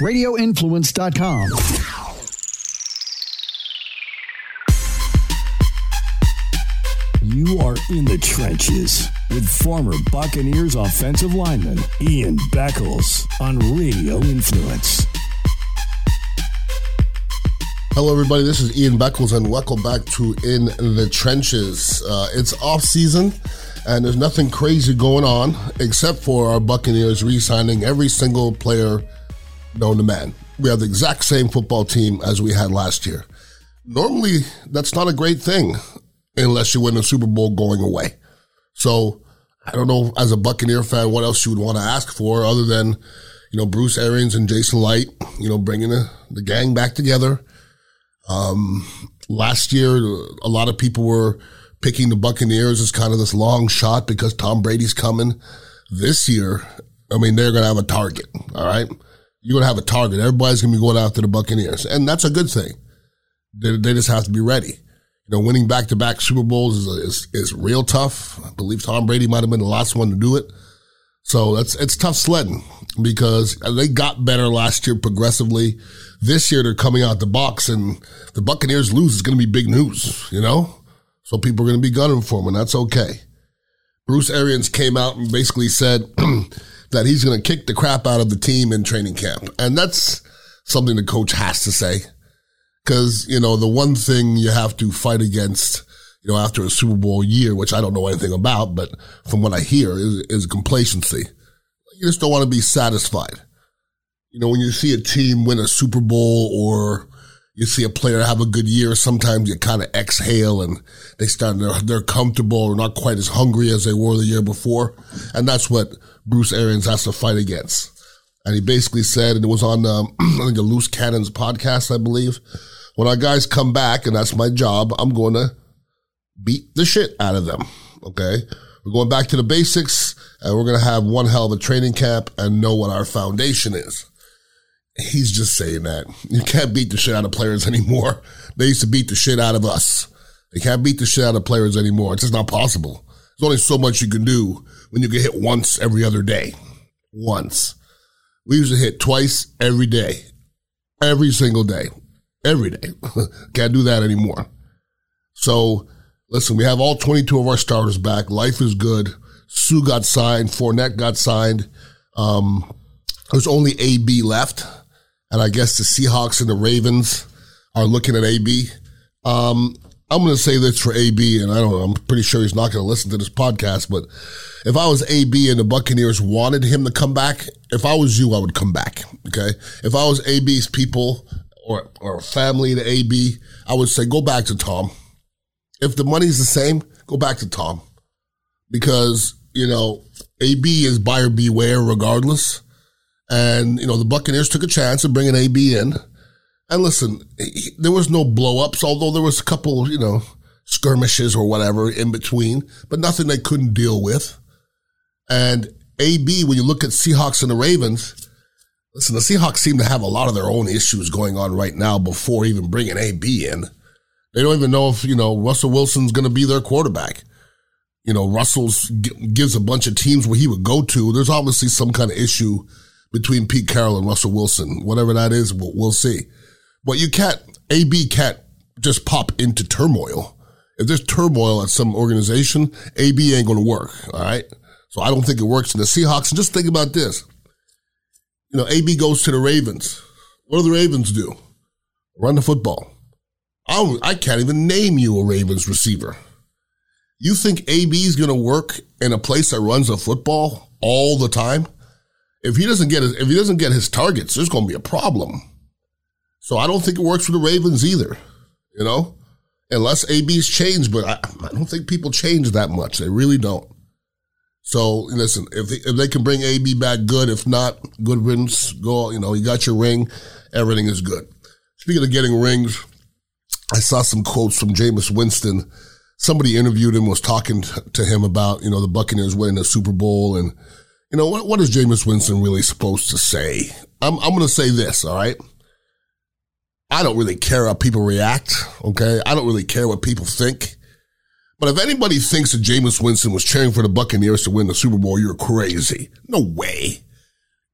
radioinfluence.com. You are in the trenches with former Buccaneers offensive lineman Ian Beckles on Radio Influence. Hello, everybody. This is Ian Beckles, and welcome back to In the Trenches. Uh, it's off season, and there's nothing crazy going on except for our Buccaneers re-signing every single player known to man. We have the exact same football team as we had last year. Normally, that's not a great thing unless you win the Super Bowl going away. So I don't know, as a Buccaneer fan, what else you would want to ask for other than, you know, Bruce Arians and Jason Licht, you know, bringing the, the gang back together. Um, last year, a lot of people were picking the Buccaneers as kind of this long shot because Tom Brady's coming. This year, I mean, they're going to have a target. All right. You're going to have a target. Everybody's going to be going after the Buccaneers. And that's a good thing. They, they just have to be ready. You know, winning back to back Super Bowls is, is, is real tough. I believe Tom Brady might have been the last one to do it. So that's, it's tough sledding because they got better last year progressively. This year they're coming out the box and the Buccaneers lose is going to be big news, you know? So people are going to be gunning for them and that's okay. Bruce Arians came out and basically said that he's going to kick the crap out of the team in training camp. And that's something the coach has to say. Cause, you know, the one thing you have to fight against, you know, after a Super Bowl year, which I don't know anything about, but from what I hear is, is complacency. You just don't want to be satisfied. You know, when you see a team win a Super Bowl or you see a player have a good year, sometimes you kind of exhale and they start, they're, they're comfortable or not quite as hungry as they were the year before. And that's what Bruce Arians has to fight against. And he basically said, and it was on, um, I think a Loose Cannons podcast, I believe, when our guys come back, and that's my job, I'm going to beat the shit out of them. Okay. We're going back to the basics and we're going to have one hell of a training camp and know what our foundation is. He's just saying that. You can't beat the shit out of players anymore. They used to beat the shit out of us. They can't beat the shit out of players anymore. It's just not possible. There's only so much you can do when you get hit once every other day. Once. We used to hit twice every day. Every single day every day. Can't do that anymore. So, listen, we have all 22 of our starters back. Life is good. Suh got signed. Fournette got signed. Um, there's only AB left. And I guess the Seahawks and the Ravens are looking at AB. Um, I'm going to say this for AB, and I don't know, I'm pretty sure he's not going to listen to this podcast, but if I was AB and the Buccaneers wanted him to come back, if I was you, I would come back. Okay. If I was AB's people or, or family to AB, I would say go back to Tom. If the money's the same, go back to Tom. Because, you know, AB is buyer beware regardless. And, you know, the Buccaneers took a chance of bringing AB in. And listen, he, there was no blowups, although there was a couple, you know, skirmishes or whatever in between, but nothing they couldn't deal with. And AB, when you look at Seahawks and the Ravens, Listen, the Seahawks seem to have a lot of their own issues going on right now before even bringing AB in. They don't even know if, you know, Russell Wilson's going to be their quarterback. You know, Russell's gives a bunch of teams where he would go to. There's obviously some kind of issue between Pete Carroll and Russell Wilson. Whatever that is, we'll, see. But you can't, AB can't just pop into turmoil. If there's turmoil at some organization, AB ain't going to work. All right. So I don't think it works in the Seahawks. And just think about this you know, AB goes to the Ravens. What do the Ravens do? Run the football. I, I can't even name you a Ravens receiver. You think AB is going to work in a place that runs a football all the time? If he doesn't get his, if he doesn't get his targets, there's going to be a problem. So I don't think it works for the Ravens either. You know, unless AB's changed, but I, I don't think people change that much. They really don't. So listen, if they, if they can bring AB back, good. If not, good riddance. Go, you know, you got your ring. Everything is good. Speaking of getting rings, I saw some quotes from Jameis Winston. Somebody interviewed him, was talking to him about, you know, the Buccaneers winning the Super Bowl. And, you know, what, what is Jameis Winston really supposed to say? I'm, I'm going to say this, all right? I don't really care how people react, okay? I don't really care what people think. But if anybody thinks that Jameis Winston was cheering for the Buccaneers to win the Super Bowl, you're crazy. No way.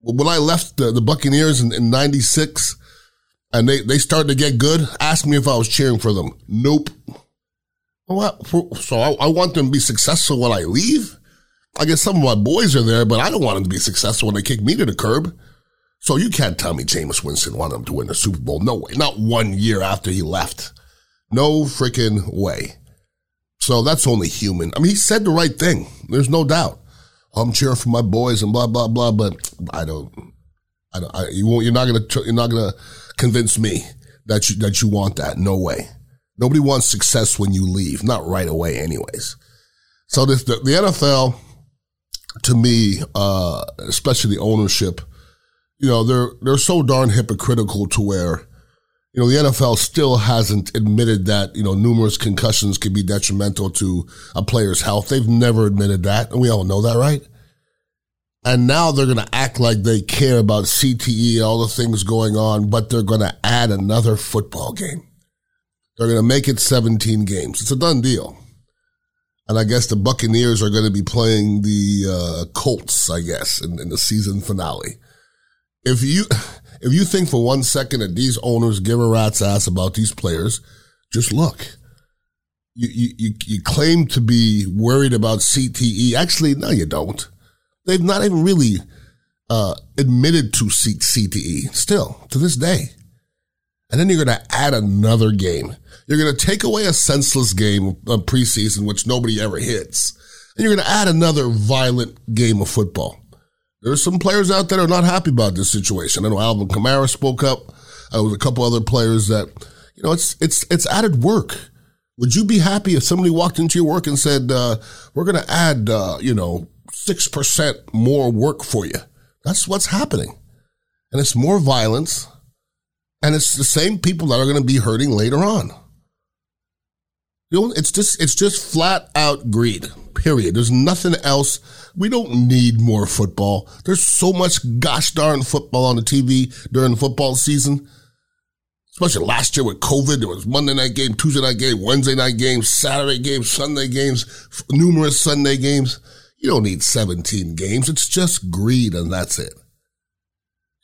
when I left the, the Buccaneers in, in 96 and they, they started to get good, ask me if I was cheering for them. Nope. What? So I, I want them to be successful when I leave? I guess some of my boys are there, but I don't want them to be successful when they kick me to the curb. So you can't tell me Jameis Winston wanted him to win the Super Bowl. No way. Not one year after he left. No freaking way. So that's only human. I mean, he said the right thing. There's no doubt. I'm cheering for my boys and blah blah blah. But I don't. I don't. I, you won't. You're not gonna. You're not gonna convince me that you that you want that. No way. Nobody wants success when you leave. Not right away, anyways. So this the, the NFL, to me, uh, especially the ownership, you know, they're they're so darn hypocritical to where you know, the NFL still hasn't admitted that, you know, numerous concussions can be detrimental to a player's health. They've never admitted that. And we all know that, right? And now they're going to act like they care about CTE, all the things going on, but they're going to add another football game. They're going to make it 17 games. It's a done deal. And I guess the Buccaneers are going to be playing the uh, Colts, I guess, in, in the season finale. If you, if you think for one second that these owners give a rat's ass about these players, just look. You, you, you claim to be worried about CTE. Actually, no, you don't. They've not even really uh, admitted to CTE still to this day. And then you're going to add another game. You're going to take away a senseless game of preseason, which nobody ever hits. And you're going to add another violent game of football. There's some players out there that are not happy about this situation. I know Alvin Kamara spoke up. There was a couple other players that, you know, it's it's it's added work. Would you be happy if somebody walked into your work and said, uh, "We're going to add, uh, you know, six percent more work for you"? That's what's happening, and it's more violence, and it's the same people that are going to be hurting later on. You know, it's just it's just flat out greed. Period. There's nothing else. We don't need more football. There's so much gosh darn football on the TV during the football season. Especially last year with COVID, there was Monday night game, Tuesday night game, Wednesday night game, Saturday games, Sunday games, numerous Sunday games. You don't need 17 games. It's just greed and that's it.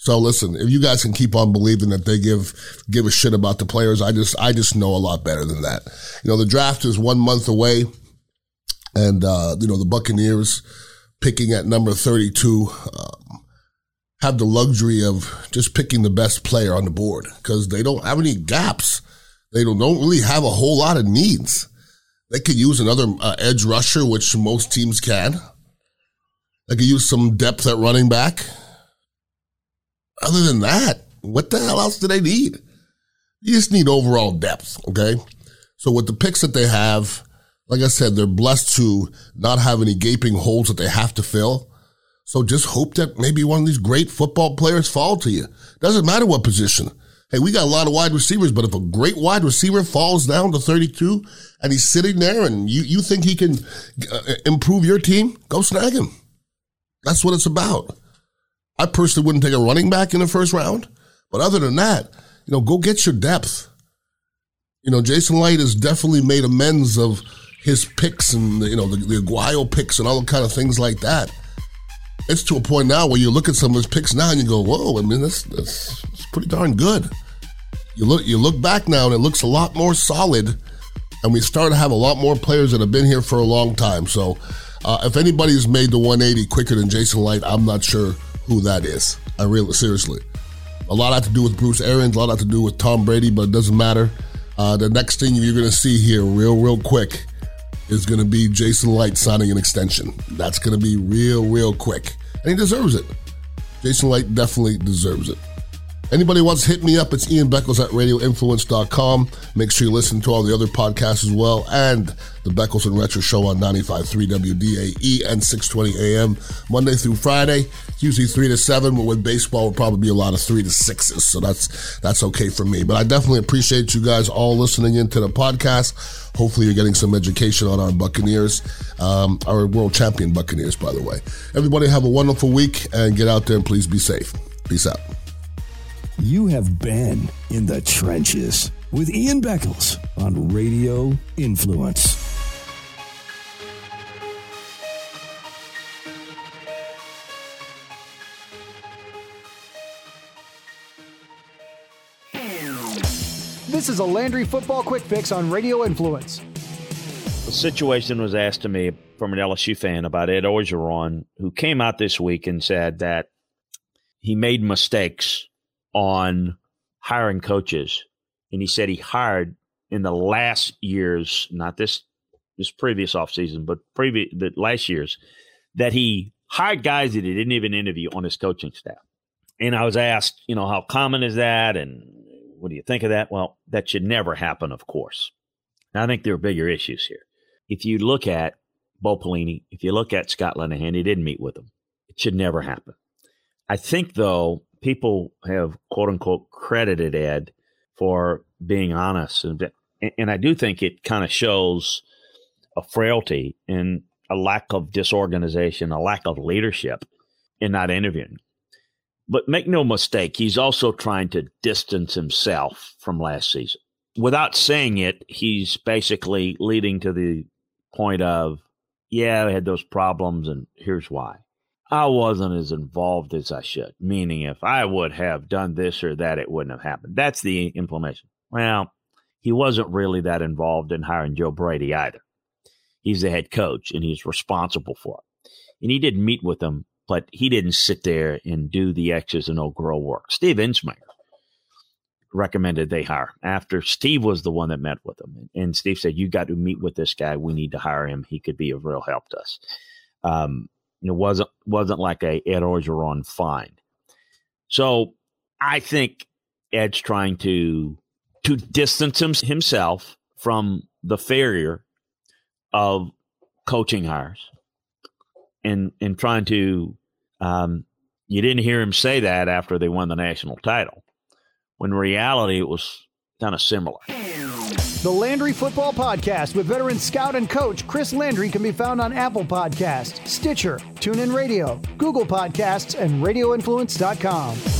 So listen, if you guys can keep on believing that they give give a shit about the players, I just I just know a lot better than that. You know, the draft is one month away, and uh, you know the Buccaneers picking at number thirty two um, have the luxury of just picking the best player on the board because they don't have any gaps. They don't don't really have a whole lot of needs. They could use another uh, edge rusher, which most teams can. They could use some depth at running back other than that, what the hell else do they need? You just need overall depth, okay? So with the picks that they have, like I said, they're blessed to not have any gaping holes that they have to fill. So just hope that maybe one of these great football players fall to you. Doesn't matter what position. Hey, we got a lot of wide receivers, but if a great wide receiver falls down to 32 and he's sitting there and you, you think he can uh, improve your team, go snag him. That's what it's about. I personally wouldn't take a running back in the first round. But other than that, you know, go get your depth. You know, Jason Licht has definitely made amends of his picks and, you know, the, the Aguayo picks and all the kind of things like that. It's to a point now where you look at some of his picks now and you go, whoa, I mean, that's, that's, that's pretty darn good. You look, you look back now and it looks a lot more solid. And we start to have a lot more players that have been here for a long time. So, uh, if anybody's made the 180 quicker than Jason Licht, I'm not sure who that is. I really, seriously. A lot had to do with Bruce Arians, a lot had to do with Tom Brady, but it doesn't matter. Uh, the next thing you're going to see here, real, real quick, is going to be Jason Licht signing an extension. That's going to be real, real quick. And he deserves it. Jason Licht definitely deserves it. Anybody wants to hit me up, it's Ian Beckles at radioinfluence.com. Make sure you listen to all the other podcasts as well and the Beckles and Retro Show on 95.3 WDAE and 620 AM Monday through Friday. usually 3 to 7, but with baseball, will probably be a lot of 3 to 6s. So that's, that's okay for me. But I definitely appreciate you guys all listening into the podcast. Hopefully you're getting some education on our Buccaneers, um, our world champion Buccaneers, by the way. Everybody have a wonderful week and get out there and please be safe. Peace out. You have been in the trenches with Ian Beckles on Radio Influence. This is a Landry Football Quick Fix on Radio Influence. The situation was asked to me from an LSU fan about Ed Orgeron, who came out this week and said that he made mistakes on hiring coaches. And he said he hired in the last years, not this this previous offseason, but previous the last years, that he hired guys that he didn't even interview on his coaching staff. And I was asked, you know, how common is that? And what do you think of that? Well, that should never happen, of course. I think there are bigger issues here. If you look at Bo Pelini, if you look at Scott Linehan, he didn't meet with them. It should never happen. I think, though, people have quote unquote credited Ed for being honest. And, and I do think it kind of shows a frailty and a lack of disorganization, a lack of leadership in not interviewing. But make no mistake, he's also trying to distance himself from last season. Without saying it, he's basically leading to the point of, yeah, I had those problems, and here's why. I wasn't as involved as I should, meaning if I would have done this or that, it wouldn't have happened. That's the implementation. Well, he wasn't really that involved in hiring Joe Brady either. He's the head coach and he's responsible for it. And he didn't meet with them but he didn't sit there and do the X's and O grow work. Steve Ensminger recommended they hire after Steve was the one that met with him. And Steve said, You got to meet with this guy. We need to hire him. He could be of real help to us. Um, it wasn't wasn't like a Ed Orgeron find. So I think Ed's trying to to distance himself from the failure of coaching hires and and trying to um, you didn't hear him say that after they won the national title. When reality, it was kind of similar. The Landry Football Podcast with veteran scout and coach Chris Landry can be found on Apple Podcasts, Stitcher, TuneIn Radio, Google Podcasts, and RadioInfluence.com.